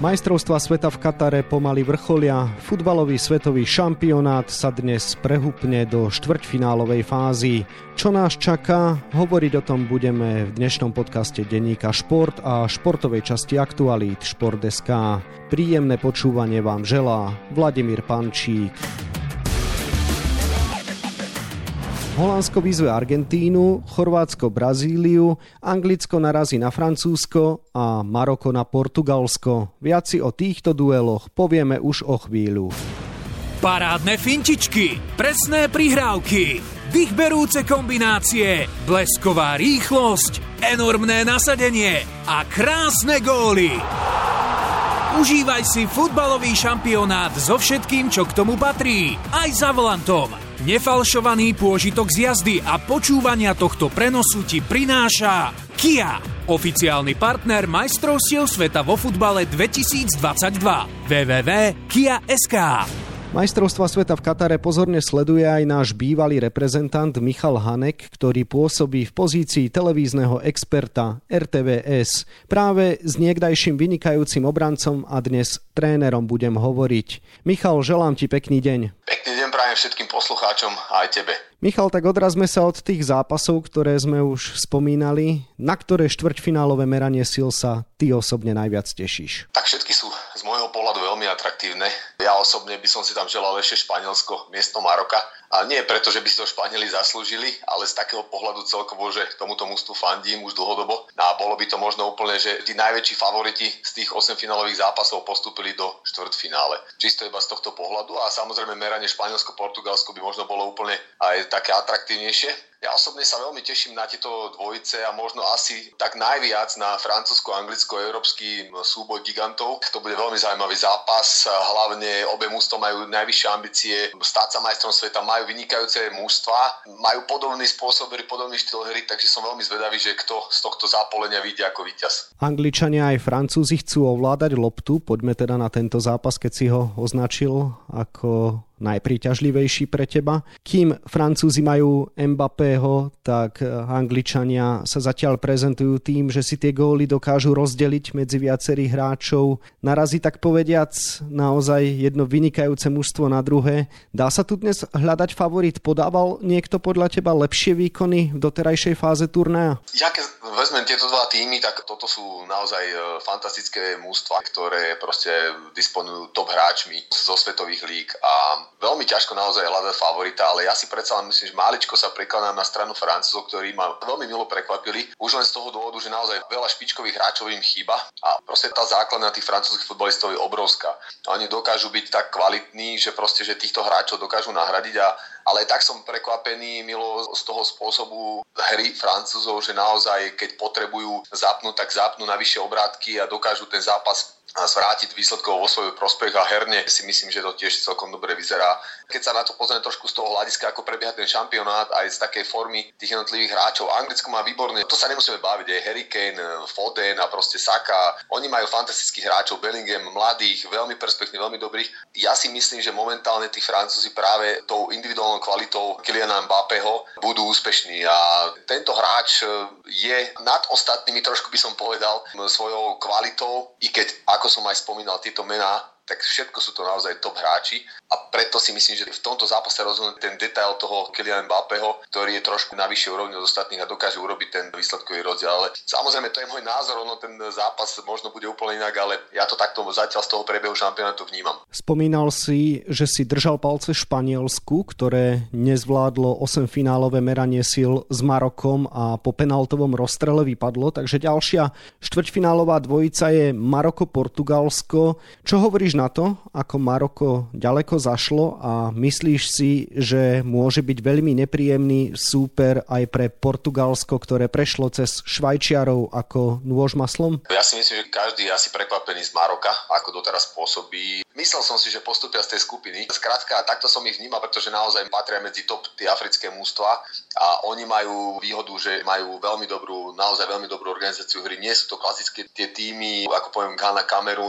Majstrovstva sveta v Katare pomaly vrcholia, futbalový svetový šampionát sa dnes prehupne do štvrťfinálovej fázy. Čo nás čaká? Hovoriť o tom budeme v dnešnom podcaste denníka Šport a športovej časti Aktualít Šport.sk. Príjemné počúvanie vám želá Vladimír Pančík. Holandsko vyzve Argentínu, Chorvátsko Brazíliu, Anglicko narazí na Francúzsko a Maroko na Portugalsko. Viac si o týchto dueloch povieme už o chvíľu. Parádne fintičky, presné prihrávky, vychberúce kombinácie, blesková rýchlosť, enormné nasadenie a krásne góly. Užívaj si futbalový šampionát so všetkým, čo k tomu patrí. Aj za volantom Nefalšovaný pôžitok z jazdy a počúvania tohto prenosu ti prináša Kia, oficiálny partner majstrovstiev sveta vo futbale 2022. www.kia.sk Majstrovstva sveta v Katare pozorne sleduje aj náš bývalý reprezentant Michal Hanek, ktorý pôsobí v pozícii televízneho experta RTVS. Práve s niekdajším vynikajúcim obrancom a dnes trénerom budem hovoriť. Michal, želám ti pekný deň. Pekný deň prajem všetkým poslucháčom a aj tebe. Michal, tak odrazme sa od tých zápasov, ktoré sme už spomínali. Na ktoré štvrťfinálové meranie sil sa ty osobne najviac tešíš? Tak všetky z môjho pohľadu veľmi atraktívne. Ja osobne by som si tam želal ešte Španielsko miesto Maroka. A nie preto, že by si to Španieli zaslúžili, ale z takého pohľadu celkovo, že tomuto mústvu fandím už dlhodobo. No a bolo by to možno úplne, že tí najväčší favoriti z tých 8 finálových zápasov postúpili do štvrtfinále. Čisto iba z tohto pohľadu a samozrejme meranie Španielsko-Portugalsko by možno bolo úplne aj také atraktívnejšie. Ja osobne sa veľmi teším na tieto dvojice a možno asi tak najviac na francúzsko-anglicko-európsky súboj gigantov. To bude veľmi zaujímavý zápas, hlavne obe mústva majú najvyššie ambície stať sa majstrom sveta, majú vynikajúce mústva, majú podobný spôsob podobný štýl hry, takže som veľmi zvedavý, že kto z tohto zápolenia vyjde ako víťaz. Angličania aj Francúzi chcú ovládať loptu, poďme teda na tento zápas, keď si ho označil ako najpríťažlivejší pre teba. Kým Francúzi majú Mbappého, tak Angličania sa zatiaľ prezentujú tým, že si tie góly dokážu rozdeliť medzi viacerých hráčov. Narazí tak povediac naozaj jedno vynikajúce mužstvo na druhé. Dá sa tu dnes hľadať favorit? Podával niekto podľa teba lepšie výkony v doterajšej fáze turnaja? Ja keď vezmem tieto dva týmy, tak toto sú naozaj e, fantastické mústva, ktoré proste disponujú top hráčmi zo svetových líg a veľmi ťažko naozaj hľadať favorita, ale ja si predsa len myslím, že maličko sa prekladám na stranu Francúzov, ktorí ma veľmi milo prekvapili. Už len z toho dôvodu, že naozaj veľa špičkových hráčov im chýba a proste tá základná tých francúzských futbalistov je obrovská. Oni dokážu byť tak kvalitní, že proste, že týchto hráčov dokážu nahradiť a ale tak som prekvapený, Milo, z toho spôsobu hry Francúzov, že naozaj, keď potrebujú zapnúť, tak zapnú na vyššie obrátky a dokážu ten zápas zvrátiť výsledkov vo svoj prospech a herne si myslím, že to tiež celkom dobre vyzerá. Keď sa na to pozrieme trošku z toho hľadiska, ako prebieha ten šampionát aj z takej formy tých jednotlivých hráčov. Anglicko má výborné, to sa nemusíme baviť, je Harry Kane, Foden a proste Saka. Oni majú fantastických hráčov, Bellingham, mladých, veľmi perspektívnych, veľmi dobrých. Ja si myslím, že momentálne tí Francúzi práve tou individuálnou kvalitou Kyliana Mbappeho budú úspešní. A tento hráč je nad ostatnými, trošku by som povedal, svojou kvalitou, i keď ako som aj spomínal, tieto mená, tak všetko sú to naozaj top hráči a preto si myslím, že v tomto zápase rozhodne ten detail toho Kylian Mbappeho, ktorý je trošku na vyššej úrovni od ostatných a dokáže urobiť ten výsledkový rozdiel. Ale samozrejme, to je môj názor, ono ten zápas možno bude úplne inak, ale ja to takto zatiaľ z toho prebehu šampionátu vnímam. Spomínal si, že si držal palce Španielsku, ktoré nezvládlo 8 finálové meranie síl s Marokom a po penaltovom rozstrele vypadlo, takže ďalšia štvrťfinálová dvojica je Maroko-Portugalsko. Čo hovoríš na to, ako Maroko ďaleko zašlo a myslíš si, že môže byť veľmi nepríjemný súper aj pre Portugalsko, ktoré prešlo cez Švajčiarov ako nôž maslom? Ja si myslím, že každý je asi prekvapený z Maroka, ako doteraz pôsobí. Myslel som si, že postupia z tej skupiny. Skrátka, takto som ich vnímal, pretože naozaj patria medzi top tie africké mústva a oni majú výhodu, že majú veľmi dobrú, naozaj veľmi dobrú organizáciu hry. Nie sú to klasické tie týmy, ako poviem Ghana,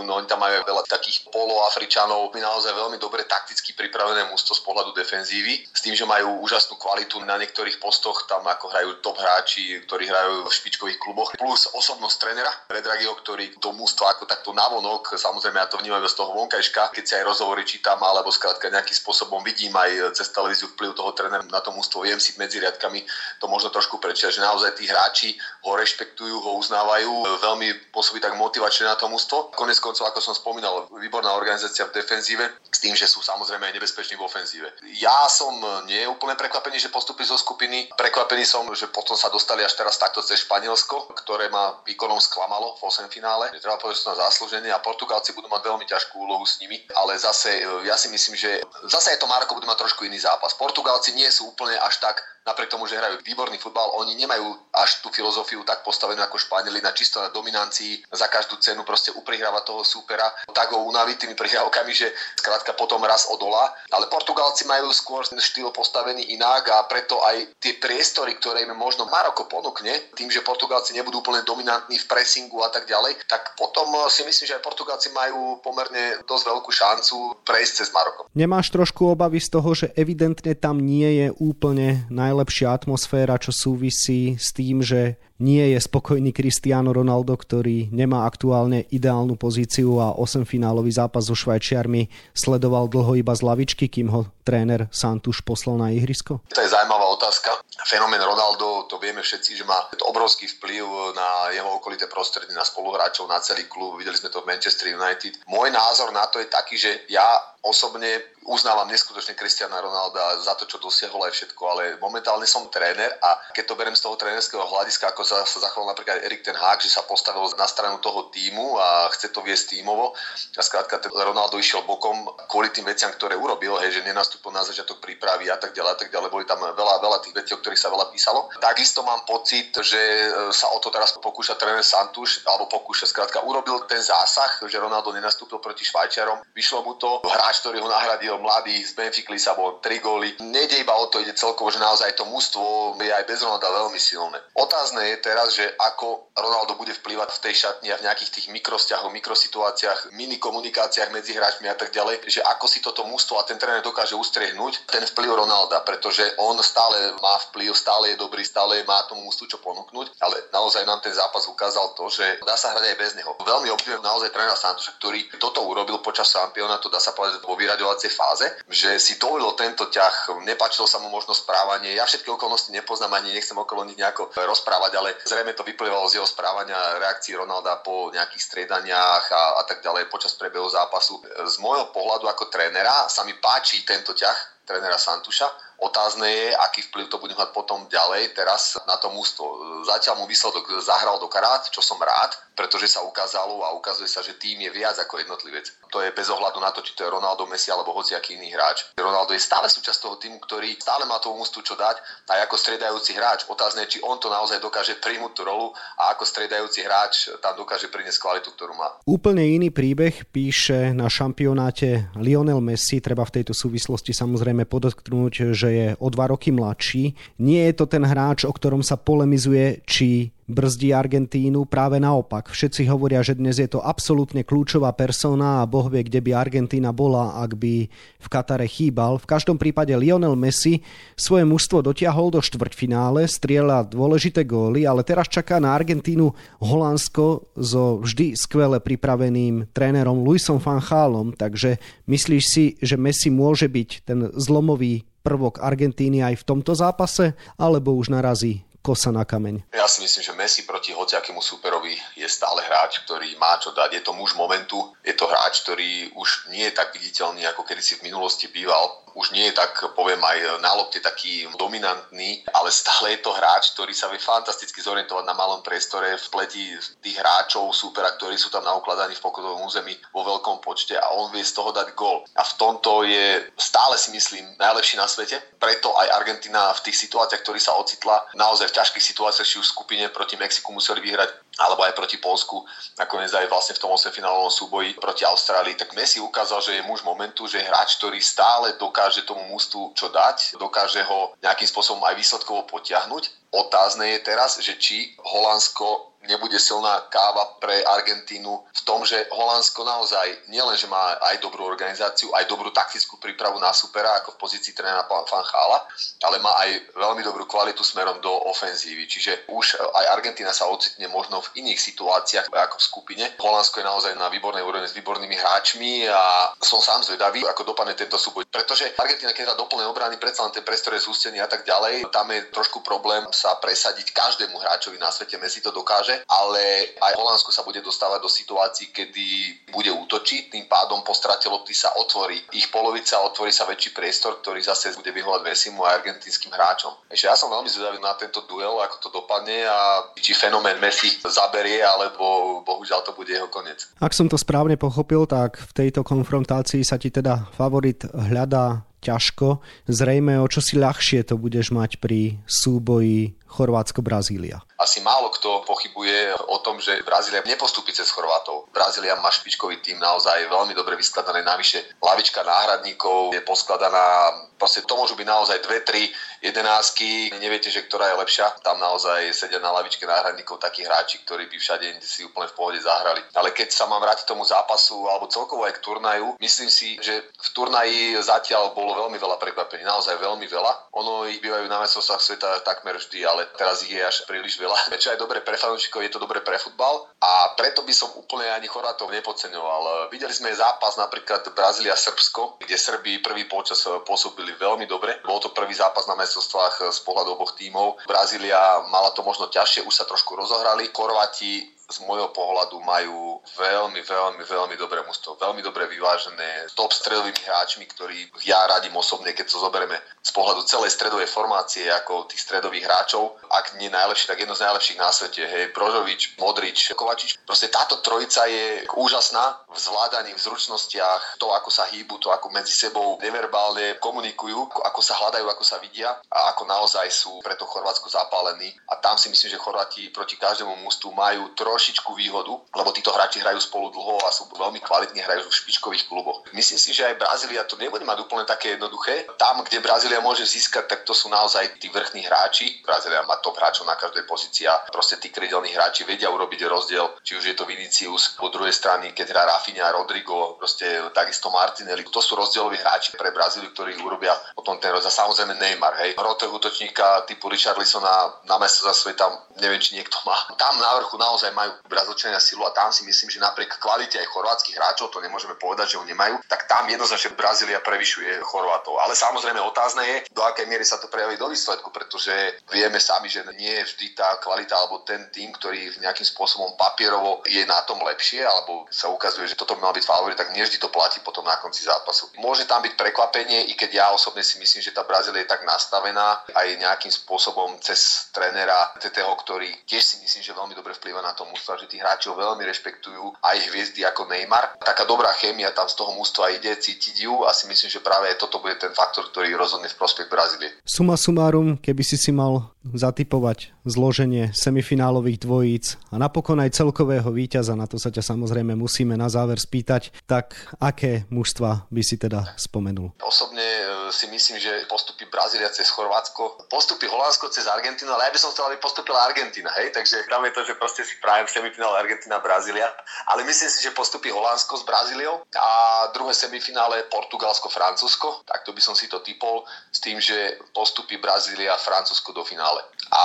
no oni tam majú veľa takých poloafričanov, naozaj veľmi dobre takticky pripravené mústvo z pohľadu defenzívy, s tým, že majú úžasnú kvalitu na niektorých postoch, tam ako hrajú top hráči, ktorí hrajú v špičkových kluboch, plus osobnosť trénera Redragiho, ktorý do mústva ako takto navonok, samozrejme ja to vnímam z toho vonkajška, keď si aj rozhovory čítam, alebo skrátka nejakým spôsobom vidím aj cez televíziu vplyv toho trénera na to mústvo, viem si medzi riadkami to možno trošku prečítať, že naozaj tí hráči ho rešpektujú, ho uznávajú, veľmi pôsobí tak motivačne na to mústvo. Konec koncov, ako som spomínal, výborná organizácia v defenzíve, s tým, že sú samozrejme aj nebezpeční v ofenzíve. Ja som nie úplne prekvapený, že postupí zo skupiny. Prekvapený som, že potom sa dostali až teraz takto cez Španielsko, ktoré ma výkonom sklamalo v 8 finále. Treba povedať, že sú na zaslúženie a Portugalci budú mať veľmi ťažkú úlohu s nimi, ale zase ja si myslím, že zase je to Marko bude mať trošku iný zápas. Portugalci nie sú úplne až tak napriek tomu, že hrajú výborný futbal, oni nemajú až tú filozofiu tak postavenú ako Španieli na čisto na dominancii, za každú cenu proste uprihrávať toho súpera, tak ho unaviť tými prihrávkami, že skrátka potom raz odola. Ale Portugalci majú skôr štýl postavený inak a preto aj tie priestory, ktoré im možno Maroko ponúkne, tým, že Portugalci nebudú úplne dominantní v pressingu a tak ďalej, tak potom si myslím, že aj Portugalci majú pomerne dosť veľkú šancu prejsť cez Maroko. Nemáš trošku obavy z toho, že evidentne tam nie je úplne naj najlepšia atmosféra, čo súvisí s tým, že nie je spokojný Cristiano Ronaldo, ktorý nemá aktuálne ideálnu pozíciu a 8 finálový zápas so Švajčiarmi sledoval dlho iba z lavičky, kým ho tréner Santuš poslal na ihrisko? To je zaujímavá otázka. Fenomén Ronaldo, to vieme všetci, že má obrovský vplyv na jeho okolité prostredie, na spoluhráčov, na celý klub. Videli sme to v Manchester United. Môj názor na to je taký, že ja osobne uznávam neskutočne Cristiana Ronalda za to, čo dosiahol aj všetko, ale momentálne som tréner a keď to berem z toho trénerského hľadiska, ako sa, sa zachoval napríklad Erik ten Hag, že sa postavil na stranu toho týmu a chce to viesť tímovo a skrátka Ronaldo išiel bokom kvôli tým veciam, ktoré urobil, hej, že nenastúpil na začiatok prípravy a tak ďalej a tak ďalej, boli tam veľa, veľa tých vecí, o ktorých sa veľa písalo. Takisto mám pocit, že e, sa o to teraz pokúša tréner Santuš, alebo pokúša skrátka urobil ten zásah, že Ronaldo nenastúpil proti Švajčiarom, vyšlo mu to, hráč, ktorý ho nahradil mladý z Benfica Lisabon, tri góly. Nejde iba o to, ide celkovo, že naozaj to mužstvo je aj bez Ronalda veľmi silné. Otázne je teraz, že ako Ronaldo bude vplývať v tej šatni a v nejakých tých mikrosťahoch, mikrosituáciách, mini komunikáciách medzi hráčmi a tak ďalej, že ako si toto mužstvo a ten tréner dokáže ustriehnúť ten vplyv Ronalda, pretože on stále má vplyv, stále je dobrý, stále má tomu mužstvu čo ponúknuť, ale naozaj nám ten zápas ukázal to, že dá sa hrať aj bez neho. Veľmi obdivujem naozaj trénera Santoša, ktorý toto urobil počas šampionátu, dá sa povedať vo vyraďovacej fáze, že si dovolil tento ťah, nepačilo sa mu možno správanie. Ja všetky okolnosti nepoznám ani nechcem okolo nich nejako rozprávať, ale zrejme to vyplývalo z jeho správania, reakcií Ronalda po nejakých striedaniach a, a tak ďalej počas prebehu zápasu. Z môjho pohľadu ako trénera sa mi páči tento ťah trénera Santuša, Otázne je, aký vplyv to bude mať potom ďalej teraz na to mústvo. Zatiaľ mu výsledok zahral do karát, čo som rád, pretože sa ukázalo a ukazuje sa, že tým je viac ako jednotlivec. To je bez ohľadu na to, či to je Ronaldo, Messi alebo hociaký iný hráč. Ronaldo je stále súčasť toho týmu, ktorý stále má tomu mústvu čo dať a ako striedajúci hráč. Otázne je, či on to naozaj dokáže príjmuť tú rolu a ako striedajúci hráč tam dokáže priniesť kvalitu, ktorú má. Úplne iný príbeh píše na šampionáte Lionel Messi. Treba v tejto súvislosti samozrejme podotknúť, že je o dva roky mladší. Nie je to ten hráč, o ktorom sa polemizuje, či brzdí Argentínu. Práve naopak. Všetci hovoria, že dnes je to absolútne kľúčová persona a Boh vie, kde by Argentína bola, ak by v Katare chýbal. V každom prípade Lionel Messi svoje mužstvo dotiahol do štvrťfinále, strieľa dôležité góly, ale teraz čaká na Argentínu Holandsko so vždy skvele pripraveným trénerom Luisom van Chálom. Takže myslíš si, že Messi môže byť ten zlomový prvok Argentíny aj v tomto zápase, alebo už narazí kosa na kameň. Ja si myslím, že Messi proti hociakému superovi je stále hráč, ktorý má čo dať. Je to muž momentu, je to hráč, ktorý už nie je tak viditeľný, ako kedy si v minulosti býval. Už nie je tak, poviem aj na lopte taký dominantný, ale stále je to hráč, ktorý sa vie fantasticky zorientovať na malom priestore v pleti tých hráčov, súpera, ktorí sú tam naukladaní v pokotovom území vo veľkom počte a on vie z toho dať gol. A v tomto je stále si myslím najlepší na svete. Preto aj Argentina v tých situáciách, ktorý sa ocitla, naozaj v ťažkých situáciách, či už v skupine proti Mexiku museli vyhrať, alebo aj proti Polsku, nakoniec aj vlastne v tom 8 finálovom súboji proti Austrálii, tak Messi ukázal, že je muž momentu, že je hráč, ktorý stále dokáže tomu mústvu čo dať, dokáže ho nejakým spôsobom aj výsledkovo potiahnuť. Otázne je teraz, že či Holandsko nebude silná káva pre Argentínu v tom, že Holandsko naozaj nielen, že má aj dobrú organizáciu, aj dobrú taktickú prípravu na supera, ako v pozícii trénera Van Chala, ale má aj veľmi dobrú kvalitu smerom do ofenzívy. Čiže už aj Argentína sa ocitne možno v iných situáciách ako v skupine. Holandsko je naozaj na výbornej úrovni s výbornými hráčmi a som sám zvedavý, ako dopadne tento súboj. Pretože Argentína, keď hrá doplné obrany, predsa len ten priestor je zústený a tak ďalej, tam je trošku problém sa presadiť každému hráčovi na svete. Messi to dokáže dokáže, ale aj Holandsko sa bude dostávať do situácií, kedy bude útočiť, tým pádom po strate lopty sa otvorí ich polovica, otvorí sa väčší priestor, ktorý zase bude vyhovať Messimu a argentínskym hráčom. Ešte ja som veľmi zvedavý na tento duel, ako to dopadne a či fenomén Messi zaberie, alebo bohužiaľ to bude jeho koniec. Ak som to správne pochopil, tak v tejto konfrontácii sa ti teda favorit hľadá ťažko. Zrejme o čo si ľahšie to budeš mať pri súboji Chorvátsko-Brazília. Asi málo kto pochybuje o tom, že Brazília nepostupí cez Chorvátov. Brazília má špičkový tým naozaj veľmi dobre vyskladané. Navyše lavička náhradníkov je poskladaná, proste to môžu byť naozaj dve, tri jedenásky, neviete, že ktorá je lepšia. Tam naozaj sedia na lavičke náhradníkov takí hráči, ktorí by všade si úplne v pohode zahrali. Ale keď sa mám vrátiť tomu zápasu alebo celkovo aj k turnaju, myslím si, že v turnaji zatiaľ bolo veľmi veľa prekvapení, naozaj veľmi veľa. Ono ich bývajú na mestostvách sveta takmer vždy, ale teraz ich je až príliš veľa. Čo je dobre pre fanúšikov, je to dobre pre futbal a preto by som úplne ani Chorvátov nepodceňoval. Videli sme zápas napríklad Brazília-Srbsko, kde Srbi prvý počas pôsobili veľmi dobre. Bol to prvý zápas na majstrovstvách z pohľadu oboch tímov. Brazília mala to možno ťažšie, už sa trošku rozohrali. Chorváti z môjho pohľadu majú veľmi, veľmi, veľmi dobré mužstvo, veľmi dobre vyvážené, top stredovými hráčmi, ktorí ja radím osobne, keď to zoberieme z pohľadu celej stredovej formácie, ako tých stredových hráčov, ak nie najlepší, tak jedno z najlepších na svete, hej, Brožovič, Modrič, Kovačič. Proste táto trojica je úžasná v zvládaní, v zručnostiach, to, ako sa hýbu, to, ako medzi sebou neverbálne komunikujú, ako sa hľadajú, ako sa vidia a ako naozaj sú preto Chorvátsko zapálení. A tam si myslím, že Chorváti proti každému mužstvu majú trošku trošičku výhodu, lebo títo hráči hrajú spolu dlho a sú veľmi kvalitní, hrajú v špičkových kluboch. Myslím si, že aj Brazília to nebude mať úplne také jednoduché. Tam, kde Brazília môže získať, tak to sú naozaj tí vrchní hráči. Brazília má top hráčov na každej pozícii a proste tí krydelní hráči vedia urobiť rozdiel, či už je to Vinicius, po druhej strane, keď hrá Rafinha, Rodrigo, proste takisto Martinelli. To sú rozdieloví hráči pre Brazíliu, ktorí urobia potom ten rozdiel. Samozrejme Neymar, hej. Hrotého útočníka typu Richarlisona na mesto za sveta, neviem, či niekto má. Tam na vrchu naozaj majú majú Brazílčania silu a tam si myslím, že napriek kvalite aj chorvátskych hráčov, to nemôžeme povedať, že ho nemajú, tak tam jednoznačne Brazília prevyšuje Chorvátov. Ale samozrejme otázne je, do akej miery sa to prejaví do výsledku, pretože vieme sami, že nie je vždy tá kvalita alebo ten tým, ktorý nejakým spôsobom papierovo je na tom lepšie, alebo sa ukazuje, že toto by mal byť favorit, tak nie vždy to platí potom na konci zápasu. Môže tam byť prekvapenie, i keď ja osobne si myslím, že tá Brazília je tak nastavená aj nejakým spôsobom cez trénera TTho, ktorý tiež si myslím, že veľmi dobre vplýva na tomu mužstva, že hráči ho veľmi rešpektujú, aj hviezdy ako Neymar. Taká dobrá chémia tam z toho mužstva ide, cítiť ju a si myslím, že práve toto bude ten faktor, ktorý rozhodne v prospech Brazílie. Suma sumárum, keby si si mal zatipovať zloženie semifinálových dvojíc a napokon aj celkového víťaza, na to sa ťa samozrejme musíme na záver spýtať, tak aké mužstva by si teda spomenul? Osobne e, si myslím, že postupí Brazília cez Chorvátsko, postupí Holandsko cez Argentínu, ale ja by som chcel, aby postupila Argentína, hej, takže tam je to, že proste si prajem semifinále Argentina, Brazília, ale myslím si, že postupí Holandsko s Brazíliou a druhé semifinále Portugalsko, Francúzsko, takto by som si to typol s tým, že postupí Brazília a Francúzsko do finále. A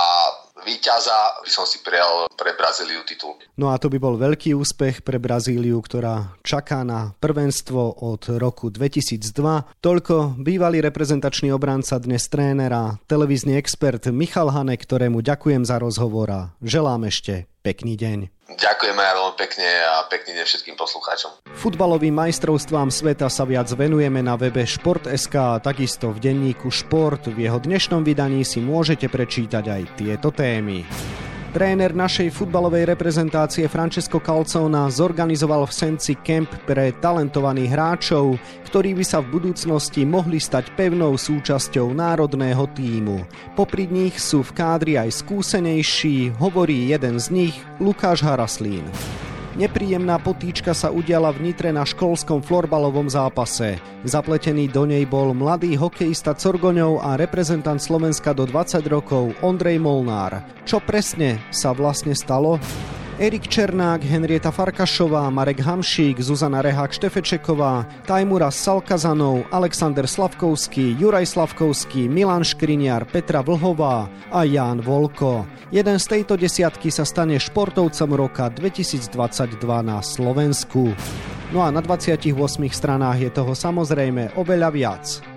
víťaza by som si prijal pre Brazíliu titul. No a to by bol veľký úspech pre Brazíliu, ktorá čaká na prvenstvo od roku 2002. Toľko bývalý reprezentačný obranca, dnes trénera, televízny expert Michal Hane, ktorému ďakujem za rozhovor a želám ešte Pekný deň. Ďakujeme aj veľmi pekne a pekný deň všetkým poslucháčom. Futbalovým majstrovstvám sveta sa viac venujeme na webe Šport.sk a takisto v denníku Šport. V jeho dnešnom vydaní si môžete prečítať aj tieto témy. Tréner našej futbalovej reprezentácie Francesco Calzona zorganizoval v Senci kemp pre talentovaných hráčov, ktorí by sa v budúcnosti mohli stať pevnou súčasťou národného týmu. Popri nich sú v kádri aj skúsenejší, hovorí jeden z nich, Lukáš Haraslín. Nepríjemná potýčka sa udiala v Nitre na školskom florbalovom zápase. Zapletený do nej bol mladý hokejista Corgoňov a reprezentant Slovenska do 20 rokov Ondrej Molnár. Čo presne sa vlastne stalo? Erik Černák, Henrieta Farkašová, Marek Hamšík, Zuzana Rehák Štefečeková, Tajmura Salkazanov, Alexander Slavkovský, Juraj Slavkovský, Milan Škriniar, Petra Vlhová a Ján Volko. Jeden z tejto desiatky sa stane športovcom roka 2022 na Slovensku. No a na 28 stranách je toho samozrejme oveľa viac.